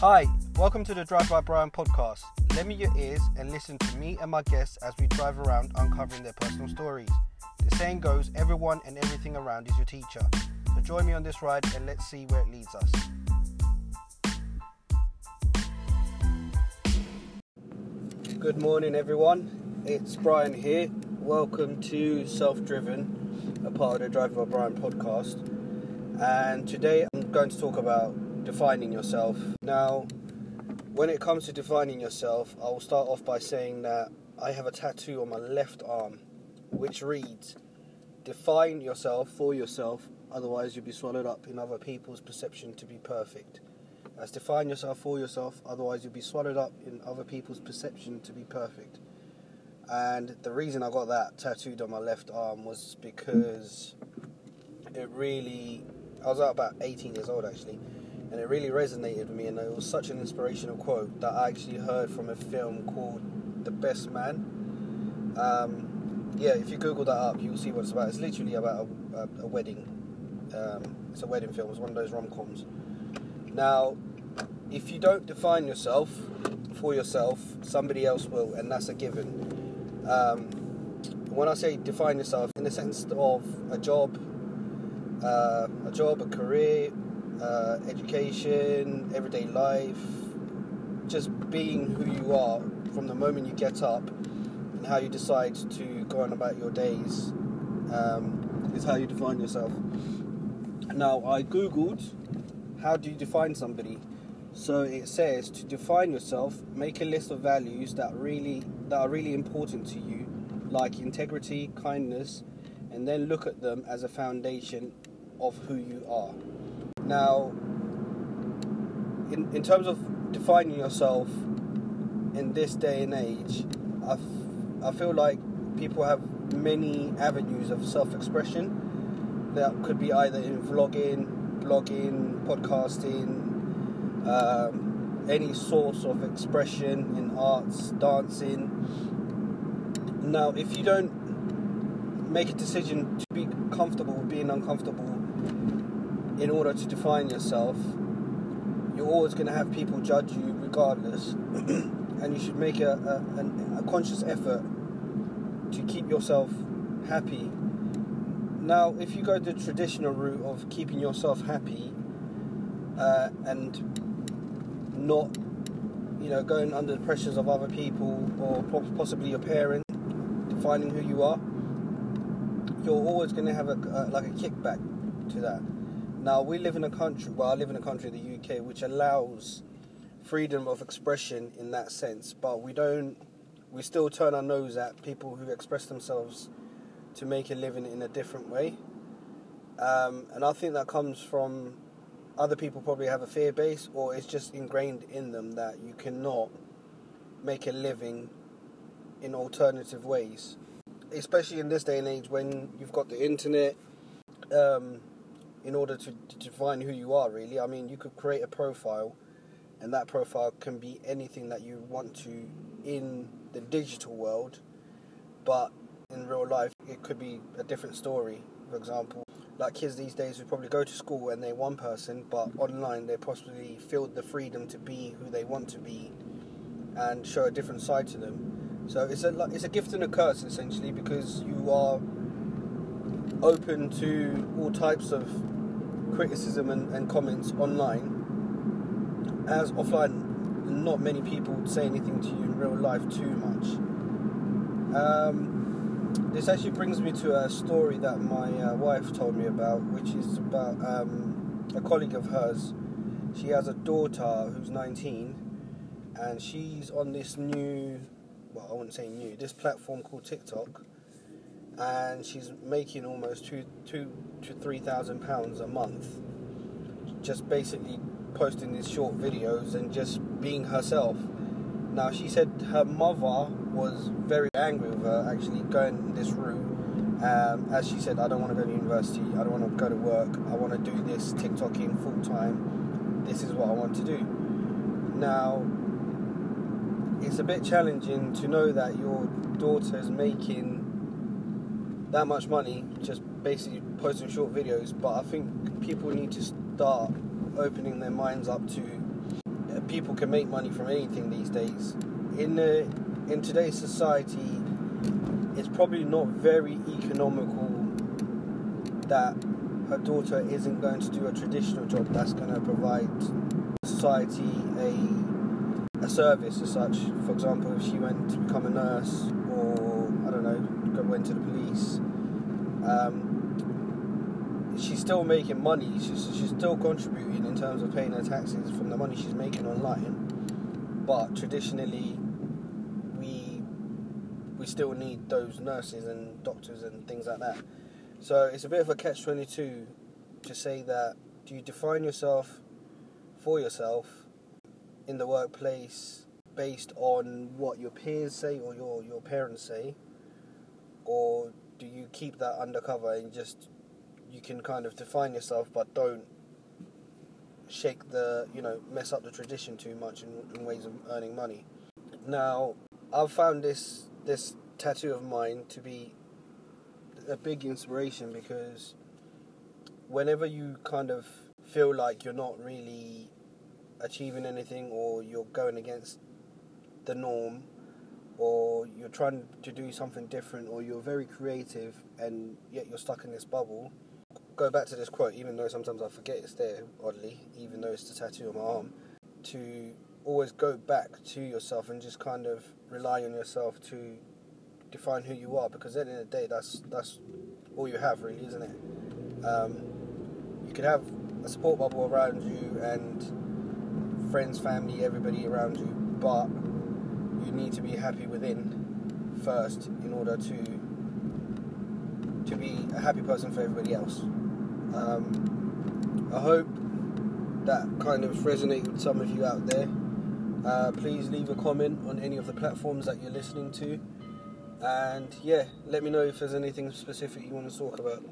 Hi, welcome to the Drive by Brian podcast. Lend me your ears and listen to me and my guests as we drive around uncovering their personal stories. The saying goes, everyone and everything around is your teacher. So join me on this ride and let's see where it leads us. Good morning, everyone. It's Brian here. Welcome to Self Driven, a part of the Drive by Brian podcast. And today I'm going to talk about defining yourself. Now, when it comes to defining yourself, I will start off by saying that I have a tattoo on my left arm which reads Define yourself for yourself, otherwise, you'll be swallowed up in other people's perception to be perfect. As define yourself for yourself, otherwise, you'll be swallowed up in other people's perception to be perfect. And the reason I got that tattooed on my left arm was because it really, I was about 18 years old actually, and it really resonated with me. And it was such an inspirational quote that I actually heard from a film called The Best Man. Um, yeah, if you Google that up, you'll see what it's about. It's literally about a, a, a wedding. Um, it's a wedding film. It's one of those rom coms. Now, if you don't define yourself for yourself, somebody else will, and that's a given. Um, when I say define yourself, in the sense of a job, uh, a job, a career, uh, education, everyday life, just being who you are from the moment you get up and how you decide to go on about your days um, is how you define yourself. Now, I googled how do you define somebody. So it says to define yourself, make a list of values that really that are really important to you, like integrity, kindness, and then look at them as a foundation of who you are. Now, in, in terms of defining yourself in this day and age, I, f- I feel like people have many avenues of self expression that could be either in vlogging, blogging, podcasting, um, any source of expression in arts, dancing. Now, if you don't make a decision to be comfortable with being uncomfortable in order to define yourself, you're always going to have people judge you regardless. and you should make a, a, a, conscious effort to keep yourself happy. Now, if you go the traditional route of keeping yourself happy uh, and not, you know, going under the pressures of other people or possibly your parents, defining who you are, you're always going to have a, a like a kickback to that. Now, we live in a country, well, I live in a country, the UK, which allows freedom of expression in that sense, but we don't, we still turn our nose at people who express themselves to make a living in a different way. Um, and I think that comes from other people probably have a fear base, or it's just ingrained in them that you cannot make a living in alternative ways. Especially in this day and age when you've got the internet, um, in order to, to define who you are, really. I mean, you could create a profile, and that profile can be anything that you want to in the digital world, but in real life, it could be a different story. For example, like kids these days who probably go to school and they're one person, but online they possibly feel the freedom to be who they want to be and show a different side to them. So it's a it's a gift and a curse essentially because you are open to all types of criticism and, and comments online, as offline, not many people would say anything to you in real life too much. Um, this actually brings me to a story that my uh, wife told me about, which is about um, a colleague of hers. She has a daughter who's 19, and she's on this new, well, I wouldn't say new, this platform called TikTok and she's making almost two two to three thousand pounds a month just basically posting these short videos and just being herself. Now she said her mother was very angry with her actually going in this route. Um, as she said i don't want to go to university. I don't want to go to work. I want to do this tiktoking full time this is what i want to do. Now it's a bit challenging to know that your daughter's making that much money just basically posting short videos. But I think people need to start opening their minds up to uh, people can make money from anything these days. In the in today's society, it's probably not very economical that her daughter isn't going to do a traditional job that's going to provide society a a service as such. For example, if she went to become a nurse went to the police, um, she's still making money. She's, she's still contributing in terms of paying her taxes from the money she's making online. But traditionally, we we still need those nurses and doctors and things like that. So it's a bit of a catch 22 to say that do you define yourself for yourself in the workplace based on what your peers say or your, your parents say? Or do you keep that undercover and just you can kind of define yourself but don't shake the you know mess up the tradition too much in, in ways of earning money? Now i've found this this tattoo of mine to be a big inspiration because whenever you kind of feel like you're not really achieving anything or you're going against the norm or you're trying to do something different or you're very creative and yet you're stuck in this bubble. Go back to this quote even though sometimes i forget it's there oddly even though it's the tattoo on my arm to always go back to yourself and just kind of rely on yourself to define who you are because at the end of the day that's that's all you have really isn't it? Um, you could have a support bubble around you and friends family everybody around you but you need to be happy within first in order to to be a happy person for everybody else. Um, I hope that kind of resonated with some of you out there. Uh, please leave a comment on any of the platforms that you're listening to. And yeah, let me know if there's anything specific you want to talk about.